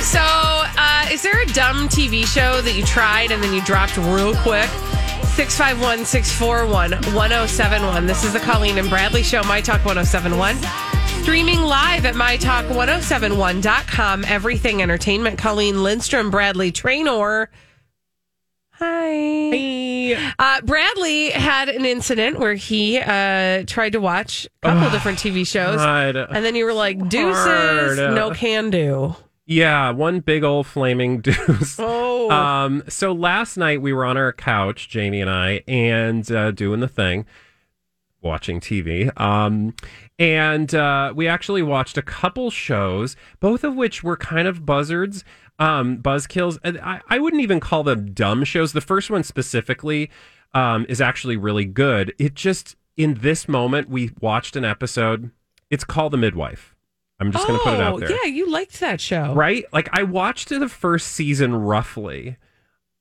Okay, so uh, is there a dumb TV show that you tried and then you dropped real quick? 651 641 1071. This is the Colleen and Bradley Show, My Talk 1071. Streaming live at mytalk1071.com. Everything Entertainment. Colleen Lindstrom, Bradley Traynor. Hi. Uh, Bradley had an incident where he uh, tried to watch a couple different TV shows. God. And then you were like, deuces, Hard. no can do. Yeah, one big old flaming deuce. Oh. Um, so last night we were on our couch, Jamie and I, and uh, doing the thing, watching TV. Um, and uh, we actually watched a couple shows, both of which were kind of buzzards, um, buzzkills. I, I wouldn't even call them dumb shows. The first one specifically um, is actually really good. It just, in this moment, we watched an episode. It's called The Midwife. I'm just going to put it out Oh, there Yeah, you liked that show. right? Like I watched the first season roughly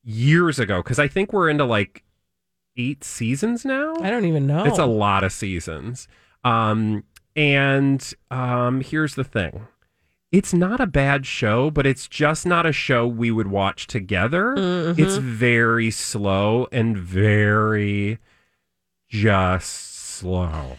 years ago because I think we're into like eight seasons now. I don't even know. It's a lot of seasons. Um, and um, here's the thing. It's not a bad show, but it's just not a show we would watch together. Mm-hmm. It's very slow and very just slow.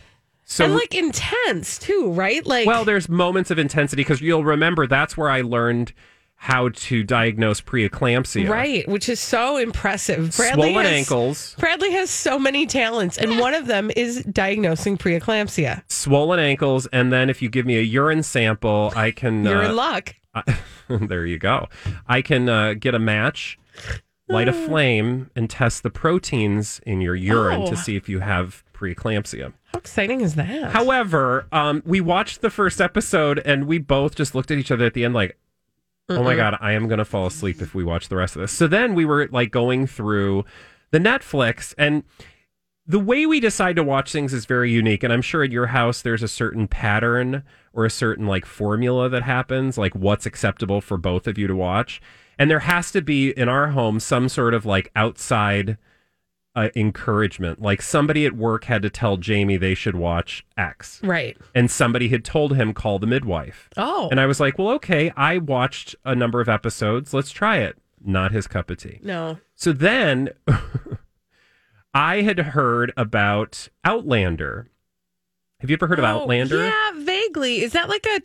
So and like intense too, right? Like well, there's moments of intensity because you'll remember that's where I learned how to diagnose preeclampsia. right, which is so impressive. Bradley Swollen has, ankles, Bradley has so many talents, and one of them is diagnosing preeclampsia. swollen ankles, and then if you give me a urine sample, I can. You're uh, in luck. I- there you go. I can uh, get a match, light a flame, and test the proteins in your urine Oh. to see if you have preeclampsia. How exciting is that? However, um, we watched the first episode and we both just looked at each other at the end like, oh my God, I am going to fall asleep if we watch the rest of this. So then we were like going through the Netflix and the way we decide to watch things is very unique. And I'm sure at your house, there's a certain pattern or a certain like formula that happens, like what's acceptable for both of you to watch. And there has to be in our home some sort of like outside uh, encouragement. Like somebody at work had to tell Jamie they should watch X right. and somebody had told him call the midwife. Oh, And I was like, well, okay, I watched a number of episodes. Let's try it. Not his cup of tea. no. So then I had heard about Outlander. Have you ever heard of Oh, Outlander? Yeah, vaguely. Is that like a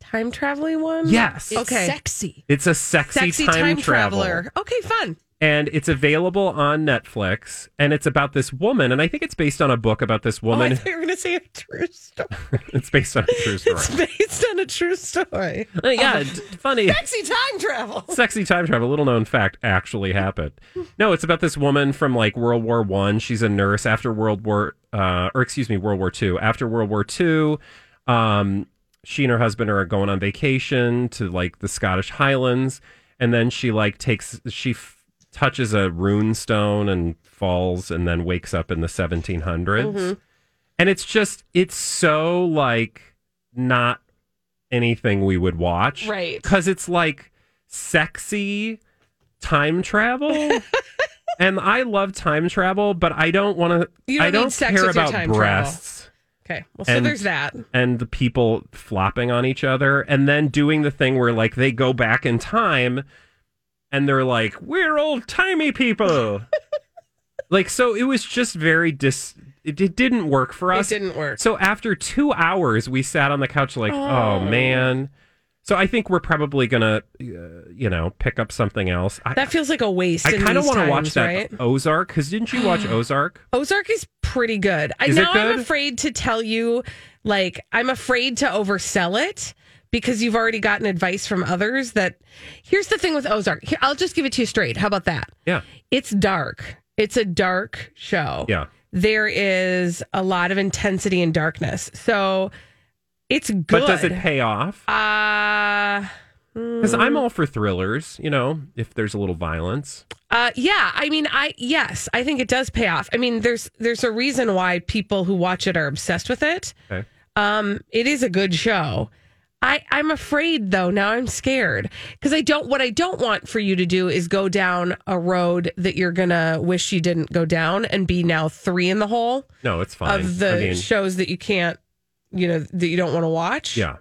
time traveling one? Yes. It's Okay. sexy. It's a sexy, Sexy time, time, travel. traveler. Okay, fun. And it's available on Netflix. And it's about this woman. And I think it's based on a book about this Oh, I woman. thought you were going to say a true story. it's based on a true story. It's based on a true story. Uh, yeah, d- funny. Sexy time travel. sexy time travel little known fact actually happened no it's about this woman from like world war one she's a nurse after world war uh or excuse me world war two after world war two um she and her husband are going on vacation to like the scottish highlands and then she like takes she f- touches a rune stone and falls and then wakes up in the 1700s mm-hmm. and it's just it's so like not anything we would watch Right. because it's like sexy time travel and i love time travel but i don't want to i don't care about time travel. breasts Okay. Well, so And- there's that. and the people flopping on each other and then doing the thing where like they go back in time and they're like we're old timey people like so it was just very dis it, it didn't work for us. It didn't work. so after two hours we sat on the couch like oh, Oh. man So I think we're probably gonna, uh, you know, pick up something else. I, That feels like a waste. I kind of want to watch that Right? Ozark because didn't you watch Ozark? Ozark is pretty good. I Is it now I'm afraid to tell you, like, I'm afraid to oversell it because you've already gotten advice from others that here's the thing with Ozark. Here, I'll just give it to you straight. How about that? Yeah, It's dark. It's a dark show. yeah. There is a lot of intensity and darkness. So it's good. But does it pay off? Uh, Because I'm all for thrillers. You know, if there's a little violence. Uh, yeah, I mean, I yes, I think it does pay off. I mean, there's there's a reason why people who watch it are obsessed with it. Okay. Um, it is a good show. I I'm afraid though. Now I'm scared because I don't. What I don't want for you to do is go down a road that you're gonna wish you didn't go down and be now three in the hole No, it's fine. of the I mean, shows that you can't, you know, that you don't want to watch. yeah.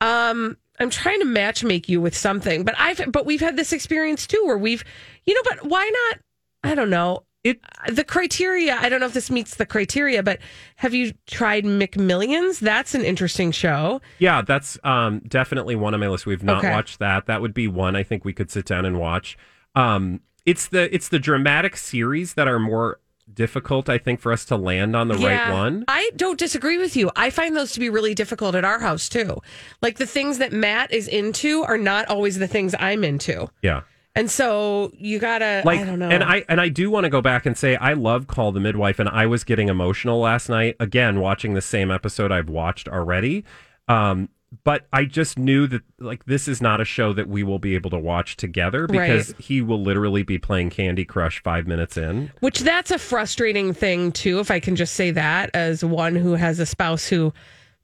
Um, I'm trying to match make you with something, but I've but we've had this experience too where we've, you know, but why not? I don't know. It The criteria, I don't know if this meets the criteria, but have you tried McMillions? That's an interesting show. Yeah, that's um, definitely one on my list. We've not Okay. watched that. That would be one I think we could sit down and watch. Um, it's the it's the dramatic series that are more difficult, I think, for us to land on the right one. I don't disagree with you. I find those to be really difficult at our house too. Like the things that Matt is into are not always the things I'm into. Yeah. And so you gotta, Like I don't know. and I and I do want to go back and say I love Call the Midwife and I was getting emotional last night again watching the same episode I've watched already. Um but I just knew that like this is not a show that we will be able to watch together because he will literally be playing Candy Crush 5 minutes in. Which that's a frustrating thing too, if I can just say that as one who has a spouse who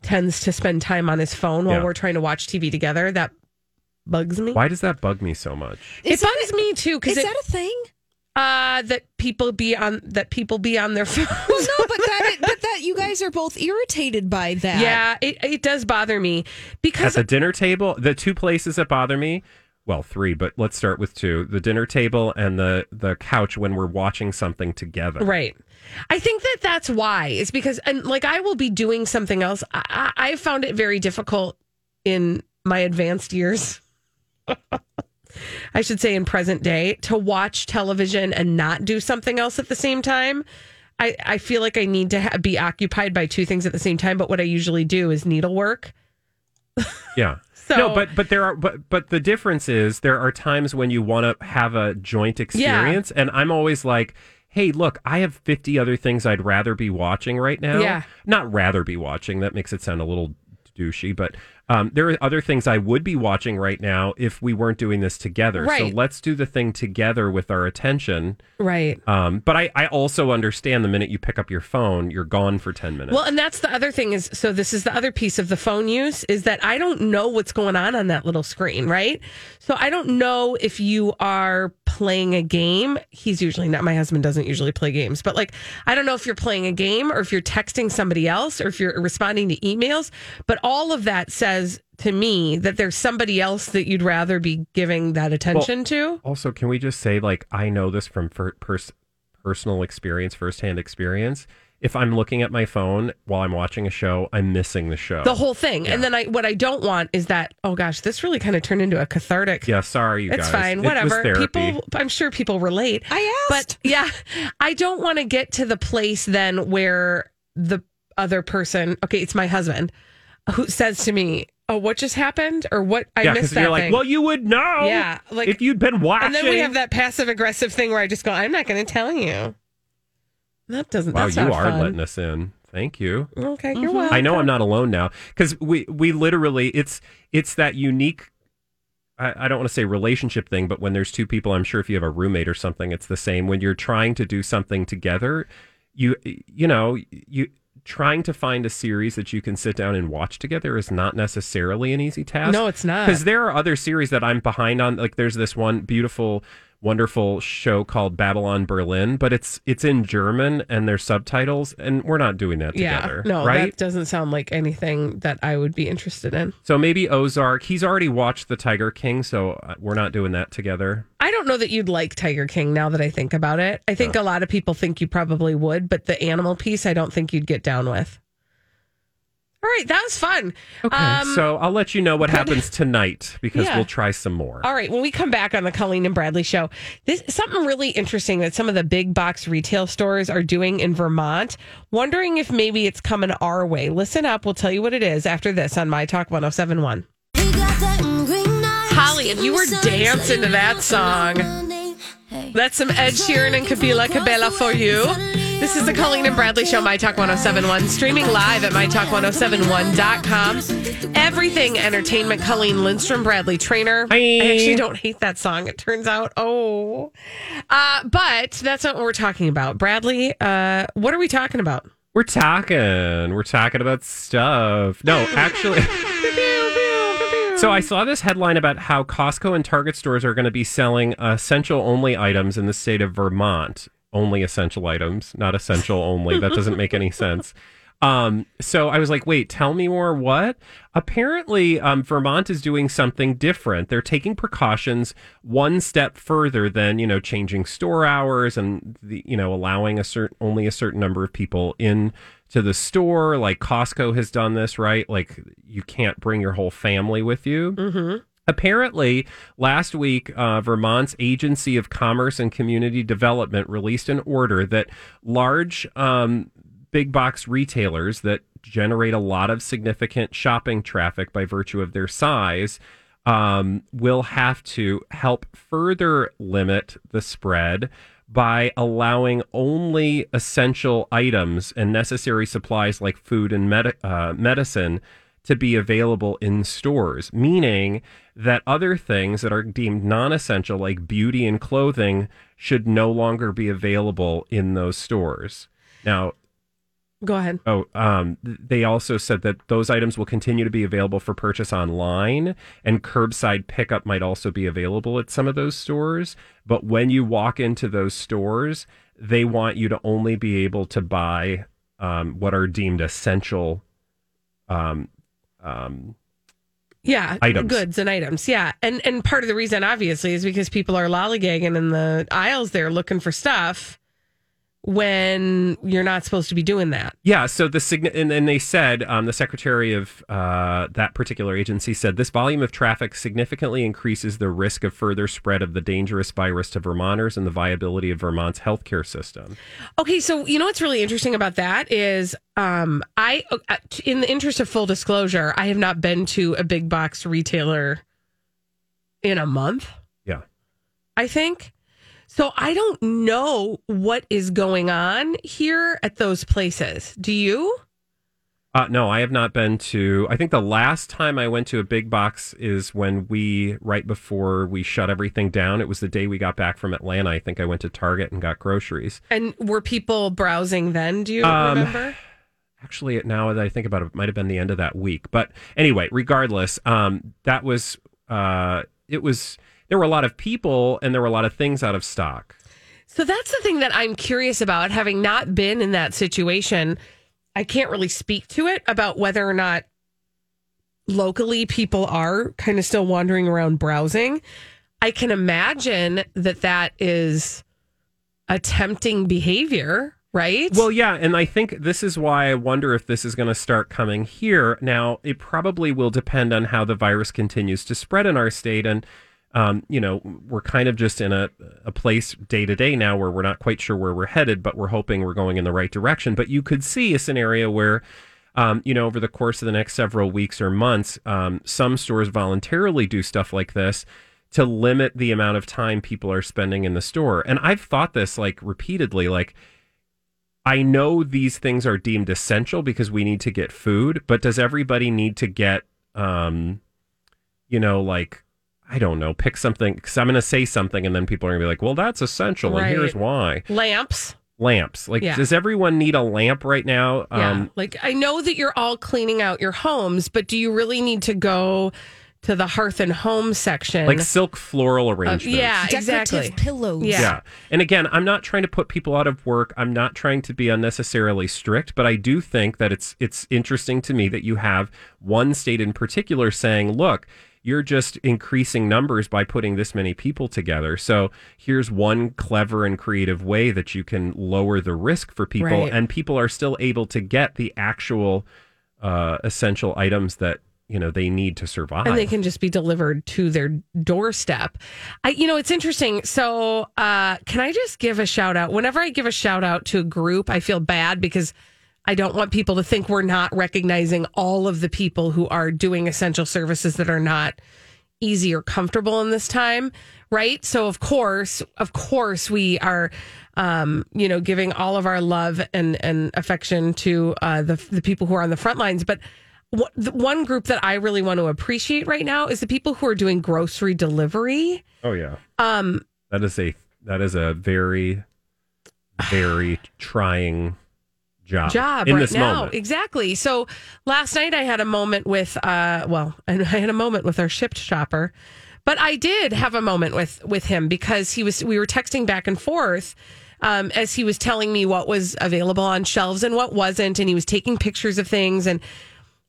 tends to spend time on his phone while Yeah. we're trying to watch TV together. That bugs me. Why does that bug me so much? It Is that bugs me too Is because that a thing? uh, that people be on that people be on their phones. Well, no, but that but that you guys are both irritated by that. yeah, it, it does bother me because At because the dinner table, the two places that bother me, well, three, but let's start with two: the dinner table and the the couch when we're watching something together. Right. I think that that's why is because and like I will be doing something else. I, I I found it very difficult in my advanced years. I should say in present day to watch television and not do something else at the same time. I, I feel like I need to ha- be occupied by two things at the same time. But what I usually do is needlework. Yeah. So- no, but but there are but but the difference is there are times when you want to have a joint experience, and I'm always like. Hey, look, I have 50 other things I'd rather be watching right now. Yeah. Not rather be watching. That makes it sound a little douchey, but um, there are other things I would be watching right now if we weren't doing this together. So let's do the thing together with our attention. Right. Um, but I, I also understand the minute you pick up your phone, you're gone for 10 minutes. Well, and that's the other thing is so this is the other piece of the phone use is that I don't know what's going on on that little screen, right? So I don't know if you are playing a game. He's usually not my husband doesn't usually play games, but like I don't know if you're playing a game or if you're texting somebody else or if you're responding to emails, but all of that says to me that there's somebody else that you'd rather be giving that attention to. also, can we just say, like, I know this from fir- pers- personal experience, firsthand experience. If I'm looking at my phone while I'm watching a show, I'm missing the show. The whole thing. And then I what I don't want is that, oh gosh, this really kind of turned into a cathartic yeah, sorry, you It's guys. fine. It Whatever. therapy. People, I'm sure people relate. I asked. But yeah, I don't want to get to the place then where the other person, okay, it's my husband, who says to me, "Oh, what just happened?" or "What I yeah, missed that you're like, thing." well, you would know. Yeah, like- if you'd been watching. and then we have that passive aggressive thing where I just go, "I'm not going to tell you." That doesn't. Wow, you are fun. letting us in. Thank you. Okay, you're welcome. I know I'm not alone now because we we literally it's it's that unique. I, I don't want to say relationship thing, but when there's two people, I'm sure if you have a roommate or something, it's the same. When you're trying to do something together, you you know you trying to find a series that you can sit down and watch together is not necessarily an easy task. No, it's not. because there are other series that I'm behind on. Like there's this one beautiful, wonderful show called Babylon Berlin, but it's it's in German and there's subtitles, and we're not doing that Yeah, together. no, right? that doesn't sound like anything that I would be interested in. So maybe Ozark. He's already watched The Tiger King, so uh, we're not doing that together. I don't know that you'd like Tiger King now that I think about it. I think a lot of people think you probably would, but the animal piece, I don't think you'd get down with. All right, that was fun. Okay, Um, so I'll let you know what happens tonight because Yeah. we'll try some more. All right, when we come back on the Colleen and Bradley show, this something really interesting that some of the big box retail stores are doing in Vermont. Wondering if maybe it's coming our way. Listen up, we'll tell you what it is after this on My Talk 1071. Holly, if you were dancing to that song, that's some Ed Sheeran and Camila Cabello for you. This is the Colleen and Bradley Show, My Talk 1071, streaming live at MyTalk1071.com. Everything entertainment, Colleen Lindstrom, Bradley Traynor. I actually don't hate that song, it turns out. Oh. Uh, but that's not what we're talking about. Bradley, uh, what are we talking about? We're talking. We're talking about stuff. No, actually. So I saw this headline about how Costco and Target stores are going to be selling essential only items in the state of Vermont. Only essential items, not essential only. That doesn't make any sense. Um, so I was like, wait, tell me more. What? Apparently, um, Vermont is doing something different. They're taking precautions one step further than you know changing store hours and the, you know allowing a certain only a certain number of people in to the store. Like Costco has done this, right? Like you can't bring your whole family with you. Mm-hmm. Apparently, last week, uh, Vermont's Agency of Commerce and Community Development released an order that large um, big box retailers that generate a lot of significant shopping traffic by virtue of their size um, will have to help further limit the spread by allowing only essential items and necessary supplies like food and med- uh, medicine to be available in stores, meaning that other things that are deemed non essential, like beauty and clothing, should no longer be available in those stores. Now, Go ahead. Oh, um, they also said that those items will continue to be available for purchase online, and curbside pickup might also be available at some of those stores. But when you walk into those stores, they want you to only be able to buy um, what are deemed essential um, um, Yeah, Items. goods and items. Yeah, and and part of the reason, obviously, is because people are lollygagging in the aisles there looking for stuff when you're not supposed to be doing that. Yeah, so the sign- and then they said um, the secretary of uh, that particular agency said this volume of traffic significantly increases the risk of further spread of the dangerous virus to Vermonters and the viability of Vermont's healthcare system. Okay, so you know what's really interesting about that is, um, I, uh, in the interest of full disclosure, I have not been to a big box retailer in a month. Yeah. I think. So I don't know what is going on here at those places. Do you? Uh, no, I have not been to. I think the last time I went to a big box is when we, right before we shut everything down. It was the day we got back from Atlanta. I think I went to Target and got groceries. And were people browsing then? Do you Um, remember? Actually, now that I think about it, it might have been the end of that week. But anyway, regardless, um, that was uh, it was there were a lot of people and there were a lot of things out of stock. So that's the thing that I'm curious about. Having not been in that situation, I can't really speak to it about whether or not locally people are kind of still wandering around browsing. I can imagine that that is a tempting behavior, right? Well, yeah, and I think this is why I wonder if this is going to start coming here. Now, it probably will depend on how the virus continues to spread in our state. And, um, you know, we're kind of just in a, a place day to day now where we're not quite sure where we're headed, but we're hoping we're going in the right direction. But you could see a scenario where, um, you know, over the course of the next several weeks or months, um, some stores voluntarily do stuff like this to limit the amount of time people are spending in the store. And I've thought this like repeatedly, like, I know these things are deemed essential because we need to get food, but does everybody need to get, um, you know, like, I don't know, pick something because I'm going to say something and then people are going to be like, well, that's essential. Right. And here's why Lamps. lamps. Like, Yeah. does everyone need a lamp right now? Yeah. Um, like I know that you're all cleaning out your homes, but do you really need to go to the hearth and home section? like silk floral Uh, arrangements. yeah, Decorative exactly. pillows. Yeah. Yeah. And again, I'm not trying to put people out of work. I'm not trying to be unnecessarily strict, but I do think that it's it's interesting to me that you have one state in particular saying, "Look, you're just increasing numbers by putting this many people together. So, here's one clever and creative way that you can lower the risk for people Right. and people are still able to get the actual uh, essential items that you know they need to survive. and they can just be delivered to their doorstep. I, you know, it's interesting. So, uh, can I just give a shout out? Whenever I give a shout out to a group, I feel bad because I don't want people to think we're not recognizing all of the people who are doing essential services that are not easy or comfortable in this time, right? So, of course, of course, we are. Um, you know, giving all of our love and, and affection to uh, the the people who are on the front lines, but what, the one group that I really want to appreciate right now is the people who are doing grocery delivery. oh yeah, Um, that is a that is a very very trying job job in right this now. moment. Exactly. So last night I had a moment with uh well, I had a moment with our shipped shopper. But I did have a moment with with him because he was we were texting back and forth um, as he was telling me what was available on shelves and what wasn't, and he was taking pictures of things. And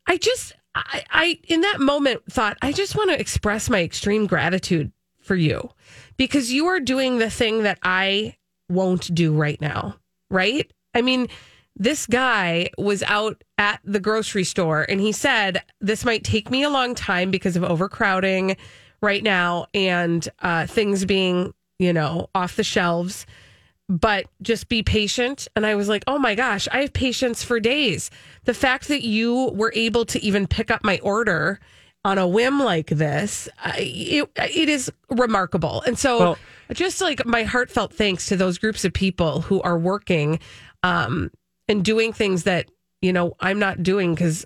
I just I, I in that moment thought I just want to express my extreme gratitude for you because you are doing the thing that I won't do right now. Right? I mean, this guy was out at the grocery store and he said, This might take me a long time because of overcrowding right now and uh, things being, you know, off the shelves, but just be patient. And I was like, Oh my gosh, I have patience for days. The fact that you were able to even pick up my order on a whim like this, it, it is remarkable. And so, Well- just like my heartfelt thanks to those groups of people who are working um, and doing things that you know I'm not doing because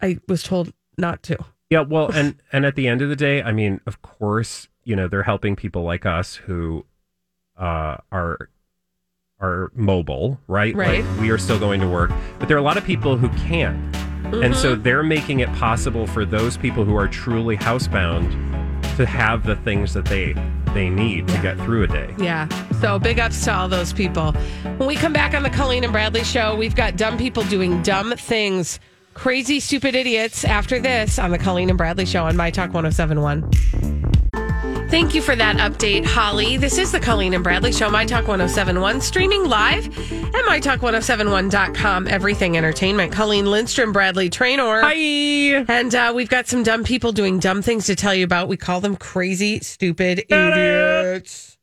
I was told not to. Yeah, well, and and at the end of the day, I mean, of course, you know, they're helping people like us who uh, are are mobile, right? Right. Like we are still going to work, but there are a lot of people who can't, and Mm-hmm. so they're making it possible for those people who are truly housebound to have the things that they they need to get through a day. Yeah. So big ups to all those people. When we come back on the Colleen and Bradley show, we've got dumb people doing dumb things. Crazy, stupid idiots after this on the Colleen and Bradley show on My Talk 1071. Thank you for that update, Holly. This is the Colleen and Bradley Show, My Talk 1071, streaming live at MyTalk1071.com. Everything Entertainment. Colleen Lindstrom, Bradley Traynor. Hi. And uh, we've got some dumb people doing dumb things to tell you about. We call them crazy, stupid idiots.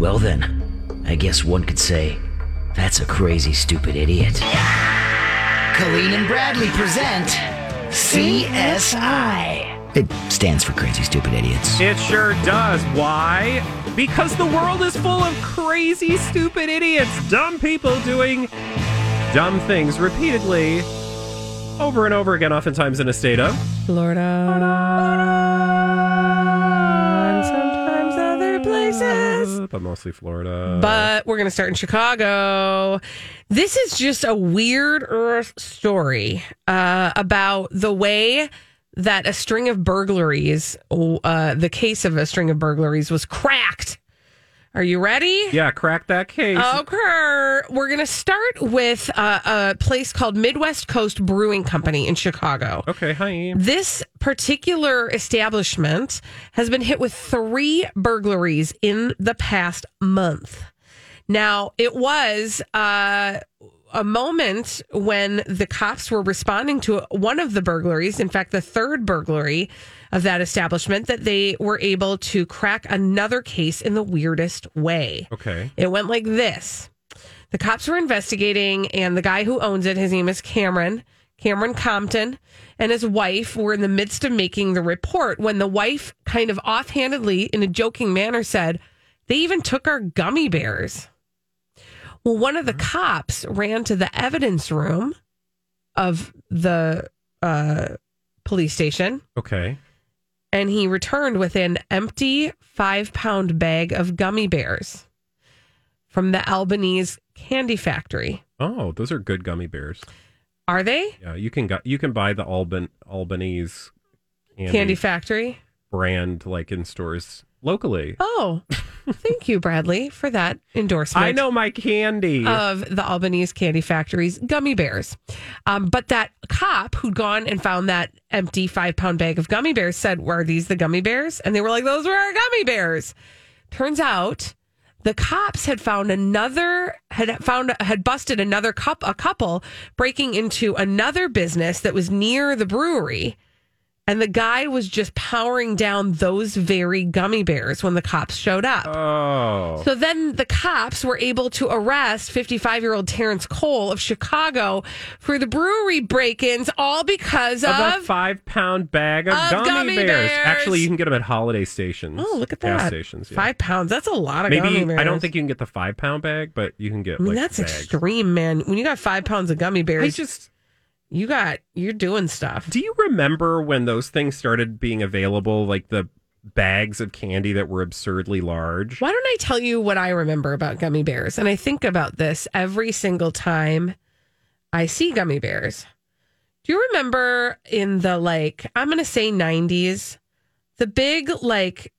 Well, then, I guess one could say that's a crazy, stupid idiot. Colleen and Bradley present CSI. It stands for Crazy Stupid Idiots. It sure does. Why? Because the world is full of crazy, stupid idiots, dumb people doing dumb things repeatedly over and over again, oftentimes in a state of. Florida. And But mostly Florida. But we're going to start in Chicago. This is just a weird earth story uh, about the way that a string of burglaries, uh, the case of a string of burglaries was cracked. Are you ready? yeah, crack that case. Okay. We're going to start with uh, a place called Midwest Coast Brewing Company in Chicago. Okay, hi. This particular establishment has been hit with three burglaries in the past month. Now, it was uh, a moment when the cops were responding to one of the burglaries, in fact, the third burglary of that establishment, that they were able to crack another case in the weirdest way. Okay. It went like this. The cops were investigating, and the guy who owns it, his name is Cameron, Cameron Compton, and his wife were in the midst of making the report when the wife kind of offhandedly, in a joking manner, said, They even took our gummy bears. Well, one of the cops ran to the evidence room of the uh, police station Okay. And he returned with an empty five pound bag of gummy bears from the Albanese candy factory. Oh, those are good gummy bears. Are they? Yeah, you can gu- you can buy the Alban Albanese candy, Candy factory? brand like in stores locally. Oh, thank you, Bradley, for that endorsement. I know my candy. Of the Albanese Candy Factory's gummy bears. Um, but that cop who'd gone and found that empty five pound bag of gummy bears said, Were these the gummy bears? And they were like, Those were our gummy bears. Turns out the cops had found another had found had busted another cup a couple breaking into another business that was near the brewery and the guy was just powering down those very gummy bears when the cops showed up. Oh. So then the cops were able to arrest 55 year old Terrence Cole of Chicago for the brewery break ins, all because of. Of a five pound bag of, Of gummy, gummy bears. bears. Actually, you can get them at holiday stations. oh, look at gas that. stations. yeah. Five pounds. That's a lot of gummy Maybe bears. I don't think you can get the five pound bag, but you can get I mean, like that's bags. extreme, man. When you got five pounds of gummy bears, I just you got, you're doing stuff. do you remember when those things started being available, like the bags of candy that were absurdly large? Why don't I tell you what I remember about gummy bears? And I think about this every single time I see gummy bears. Do you remember in the like, I'm going to say 90s, the big, like,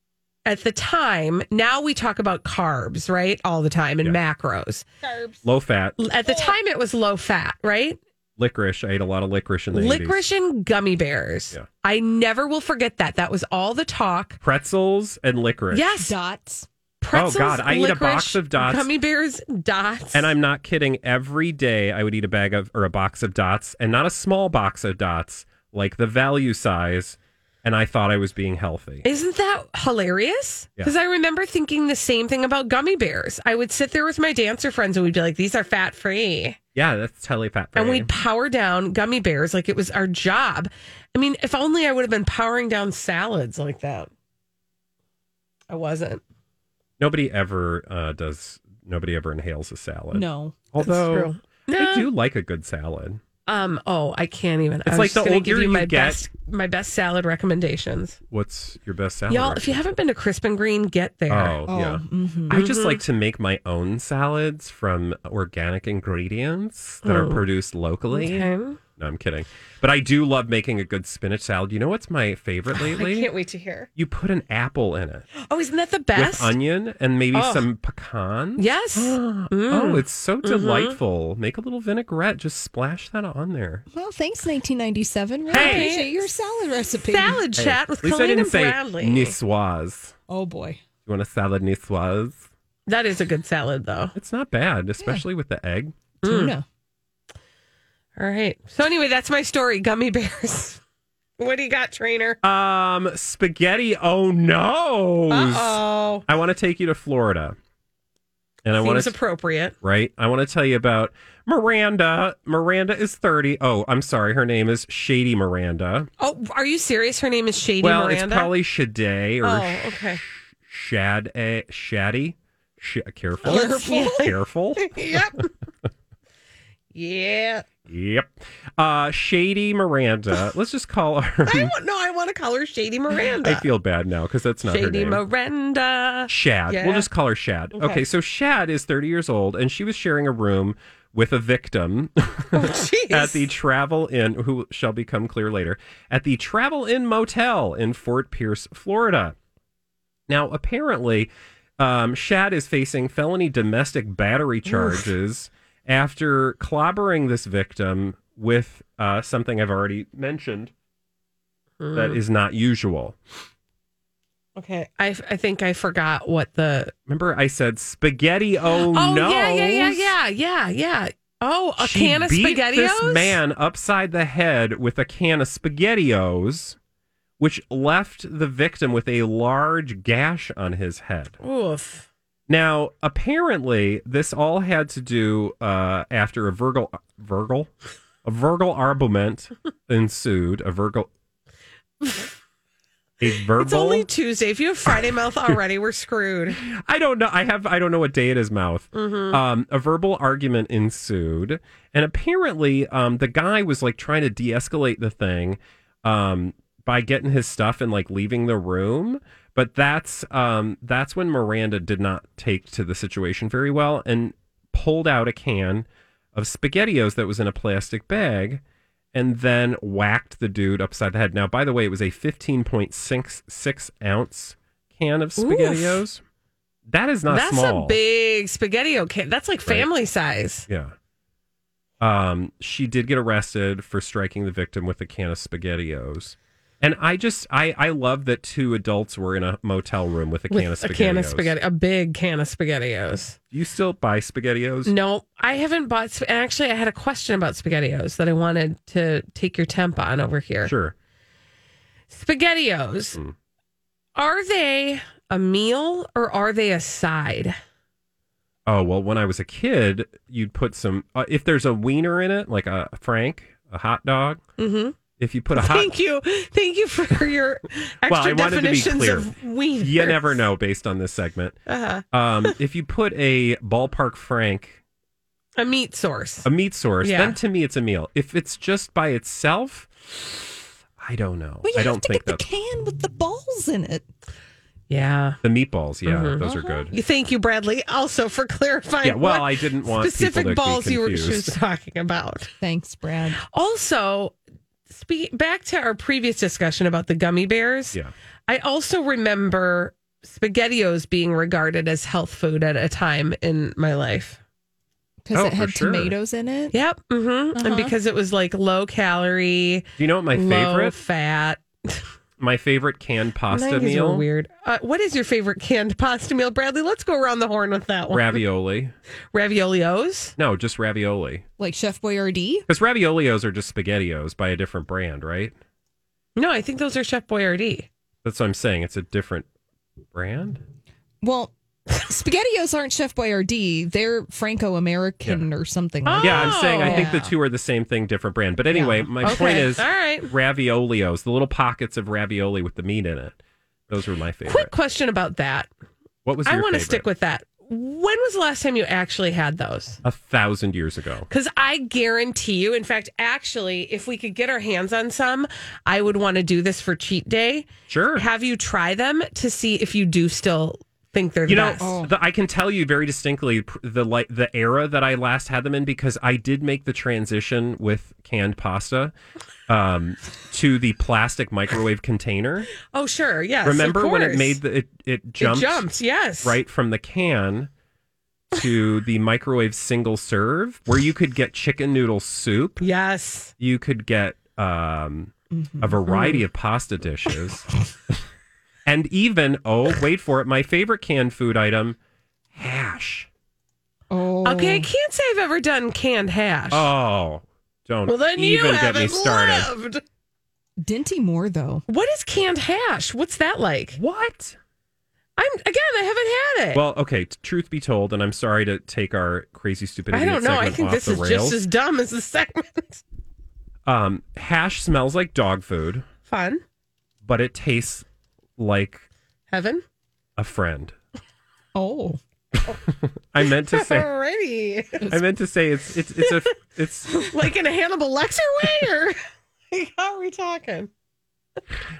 at the time, now we talk about carbs, right? All the time and macros. Carbs. Low fat At the time, it was low fat, right? Licorice. I ate a lot of licorice in the 80s. Licorice and gummy bears. Yeah. I never will forget that. That was all the talk. pretzels and licorice. Yes. Dots. Pretzels, Oh, God, I eat a box of Dots. Gummy bears, dots. And I'm not kidding. Every day I would eat a bag of or a box of dots, and not a small box of dots, like the value size. And I thought I was being healthy. Isn't that hilarious? Yeah. Because I remember thinking the same thing about gummy bears. I would sit there with my dancer friends and we'd be like, these are fat free. Yeah, that's totally fat. And we'd power down gummy bears like it was our job. I mean, if only I would have been powering down salads like that. I wasn't. Nobody ever uh, does. Nobody ever inhales a salad. No. although true. I No. do like a good salad. Um. Oh, I can't even. It's I like was the just gonna older give you you my get- best my best salad recommendations. What's your best salad? Y'all, if you haven't been to Crisp and Green, get there. Oh, Oh, yeah. mhm. I just like to make my own salads from organic ingredients that are Oh. produced locally. Okay. No, I'm kidding. But I do love making a good spinach salad. You know what's my favorite lately? I can't wait to hear. You put an apple in it Oh, isn't that the best? with onion and maybe Oh. some pecans. Yes. Mm. Oh, it's so delightful. Make a little vinaigrette. Just splash that on there. Well, thanks, 1997. Really Hey. appreciate your salad recipe. Salad chat with At least I Colleen and say Bradley. niçoise. Oh, boy. You want a salad niçoise? That is a good salad, though. It's not bad, especially with the egg. Tuna. All right. So anyway, that's my story. Gummy bears. what do you got, Traynor? Um, spaghetti. Oh no! Oh, I want to take you to Florida, and I want seems to appropriate. right. I want to tell you about Miranda. Miranda is thirty. Oh, I'm sorry. Her name is Shady Miranda. Oh, are you serious? Her name is Shady well, Miranda. it's probably Shade or Oh, okay. Shad eh, Shaddy. Sh- careful, Careful. careful. yep. yeah. Yep. Uh, Shady Miranda. Let's just call her. I want no. I want to call her Shady Miranda. I feel bad now because that's not her Shady name. Miranda. Shad. Yeah. We'll just call her Shad. Okay. Okay. so Shad is 30 years old and she was sharing a room with a victim Oh, at the Travel Inn, who shall become clear later, at the Travel Inn Motel in Fort Pierce, Florida. Now, apparently, um, Shad is facing felony domestic battery charges after clobbering this victim with uh, something I've already mentioned Hmm. that is not usual. Okay. I I think I forgot what the. Remember, I said spaghetti. Oh, Oh no! yeah yeah yeah yeah yeah yeah. Oh, a she can of spaghettios. this man upside the head with a can of spaghettios, which left the victim with a large gash on his head. Oof. Now, apparently, this all had to do uh, after a Virgil, Virgil, a Virgil argument ensued. A Virgil, a verbal. It's only Tuesday. If you have Friday mouth already, we're screwed. I don't know. I have. I don't know what day it is. Mouth. Um, a verbal argument ensued, and apparently, um, the guy was like trying to de-escalate the thing, um, by getting his stuff and like leaving the room. But that's um, that's when Miranda did not take to the situation very well and pulled out a can of SpaghettiOs that was in a plastic bag. And then whacked the dude upside the head. Now, by the way, it was a 15.66 ounce can of Oof. SpaghettiOs. That is not small. That's small. a big SpaghettiO can. That's like family size. Yeah. Um, she did get arrested for striking the victim with a can of SpaghettiOs. And I just I I love that two adults were in a motel room with a With can of a can of spaghetti, a big can of spaghettios. Do you still buy spaghettios? No, I haven't bought. Actually, I had a question about spaghettios that I wanted to take your temp on over here. Sure. Spaghettios, Hmm. are they a meal or are they a side? Oh well, when I was a kid, you'd put some. Uh, if there's a wiener in it, like a Frank, a hot dog. Mm-hmm. If you put a hot, Thank you, thank you for your extra Well, I wanted to be definitions clear. of wieners. you never know based on this segment. Uh-huh. Um, if you put a ballpark Frank, A meat source. a meat source, Yeah. then to me it's a meal. If it's just by itself, I don't know. But you I don't to think get the can with the balls in it. Yeah. the meatballs. Yeah, Mhm. those are good. You- Thank you, Bradley, also for clarifying. Yeah, well, what I didn't want specific people to be balls you were she was talking about. Thanks, Brad. Also, speak back to our previous discussion about the gummy bears. Yeah. I also remember SpaghettiOs being regarded as health food at a time in my life. Because Oh, it for had sure. tomatoes in it. Yep. Mm-hmm. And Uh-huh. because it was like low calorie, Do you know what my low favorite? fat. My favorite canned pasta 90s were meal? weird. Uh, what is your favorite canned pasta meal, Bradley? Let's go around the horn with that one. Ravioli. Raviolios. No, just ravioli. Like Chef Boyardee. Because raviolios are just spaghettios by a different brand, right? No, I think those are Chef Boyardee. That's what I'm saying. It's a different brand. Well, SpaghettiOs aren't Chef Boyardee. They're Franco American or something like Yeah, I'm saying I think the two are the same thing, different brand. But anyway, Yeah. my Okay. point is All right. raviolios, the little pockets of ravioli with the meat in it. Those were my favorite. Quick question about that. What was I want to stick with that. When was the last time you actually had those? a thousand years ago. Because I guarantee you, in fact, actually, if we could get our hands on some, I would want to do this for cheat day. Sure. Have you try them to see if you do still think they're the You know, best. the, I can tell you very distinctly the like the era that I last had them in because I did make the transition with canned pasta um, to the plastic microwave container. oh, sure. Yes. of Remember when it made the it it It jumped, jumped, yes. right from the can to the microwave single serve where you could get chicken noodle soup, Yes. you could get um, a variety of pasta dishes. and even oh, wait for it, my favorite canned food item, hash. Oh. Okay, I can't say I've ever done canned hash. Oh, don't well, then you even get haven't me started. lived. Dinty Moore, though. What is canned hash? What's that like? What? I'm again. I haven't had it. Well, okay. Truth be told, and I'm sorry to take our crazy stupid. I don't know. I think this is rails. just as dumb as the segment. Um, hash smells like dog food, Fun. but it tastes like Heaven. a friend. Oh. I meant to say. Alrighty. I meant to say it's it's it's a it's. like in a Hannibal Lecter way, or like, how are we talking?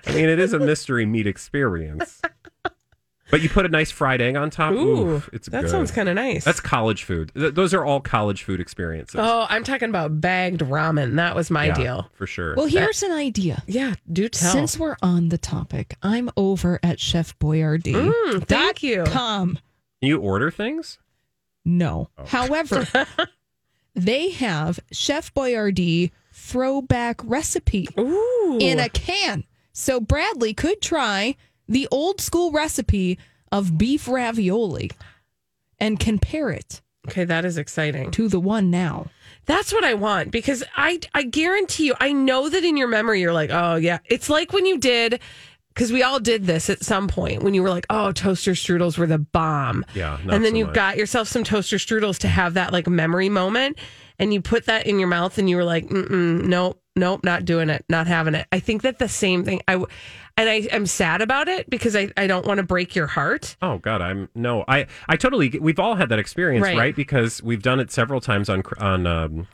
I mean, it is a mystery meat experience. But you put a nice fried egg on top. Ooh, Oof, it's that good. sounds kind of nice. That's college food. Th- those are all college food experiences. oh, I'm talking about bagged ramen. That was my Yeah, deal. for sure. Well, here's an idea. Yeah, do tell. Since we're on the topic, I'm over at Chef Boyardee. Mm, thank you. Com. Can you order things? No. Oh. However, they have Chef Boyardee throwback recipe Ooh. in a can. So Bradley could try the old school recipe of beef ravioli and compare it okay, that is exciting. to the one now. That's what I want because I I guarantee you I know that in your memory you're like, "Oh yeah." It's like when you did cuz we all did this at some point when you were like, "Oh, toaster strudels were the bomb." Yeah, not and then so you much. got yourself some toaster strudels to have that like memory moment and you put that in your mouth and you were like, Mm-mm, "Nope, nope, not doing it, not having it." I think that the same thing I w- and I am sad about it because I I don't want to break your heart. Oh God, I'm no, I I totally. We've all had that experience, Right. right? Because we've done it several times on on um,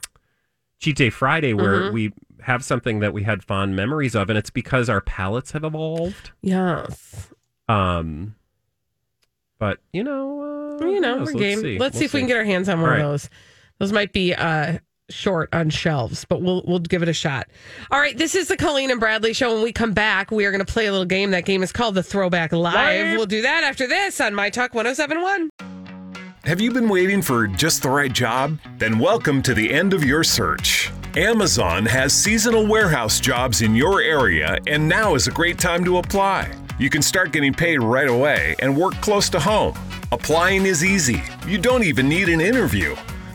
Cheat Day Friday, where Mm-hmm. we have something that we had fond memories of, and it's because our palates have evolved. Yes. Um, but you know, uh, you know, knows? we're game. see. Let's We'll see if we can get our hands on one All of those. Those might be uh, short on shelves, but we'll we'll give it a shot. All right, this is the Colleen and Bradley show. When we come back, we are going to play a little game. That game is called the Throwback Live. Live. We'll do that after this on My Talk 1071. Have you been waiting for just the right job? Then welcome to the end of your search. Amazon has seasonal warehouse jobs in your area, and now is a great time to apply. You can start getting paid right away and work close to home. Applying is easy. You don't even need an interview.